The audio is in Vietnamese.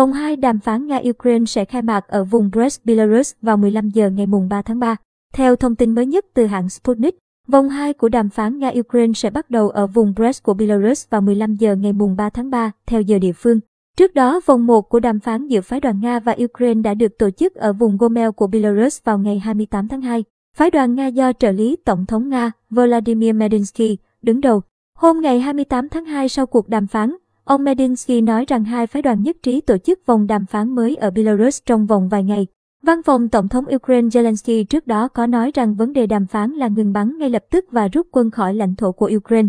Vòng 2 đàm phán Nga-Ukraine sẽ khai mạc ở vùng Brest, Belarus vào 15 giờ ngày 3 tháng 3. Theo thông tin mới nhất từ hãng Sputnik, vòng 2 của đàm phán Nga-Ukraine sẽ bắt đầu ở vùng Brest của Belarus vào 15 giờ ngày 3 tháng 3 theo giờ địa phương. Trước đó, vòng 1 của đàm phán giữa phái đoàn Nga và Ukraine đã được tổ chức ở vùng Gomel của Belarus vào ngày 28 tháng 2. Phái đoàn Nga do trợ lý Tổng thống Nga Vladimir Medinsky đứng đầu. Hôm ngày 28 tháng 2 sau cuộc đàm phán, ông Medinsky nói rằng hai phái đoàn nhất trí tổ chức vòng đàm phán mới ở Belarus trong vòng vài ngày. Văn phòng Tổng thống Ukraine Zelensky trước đó có nói rằng vấn đề đàm phán là ngừng bắn ngay lập tức và rút quân khỏi lãnh thổ của Ukraine.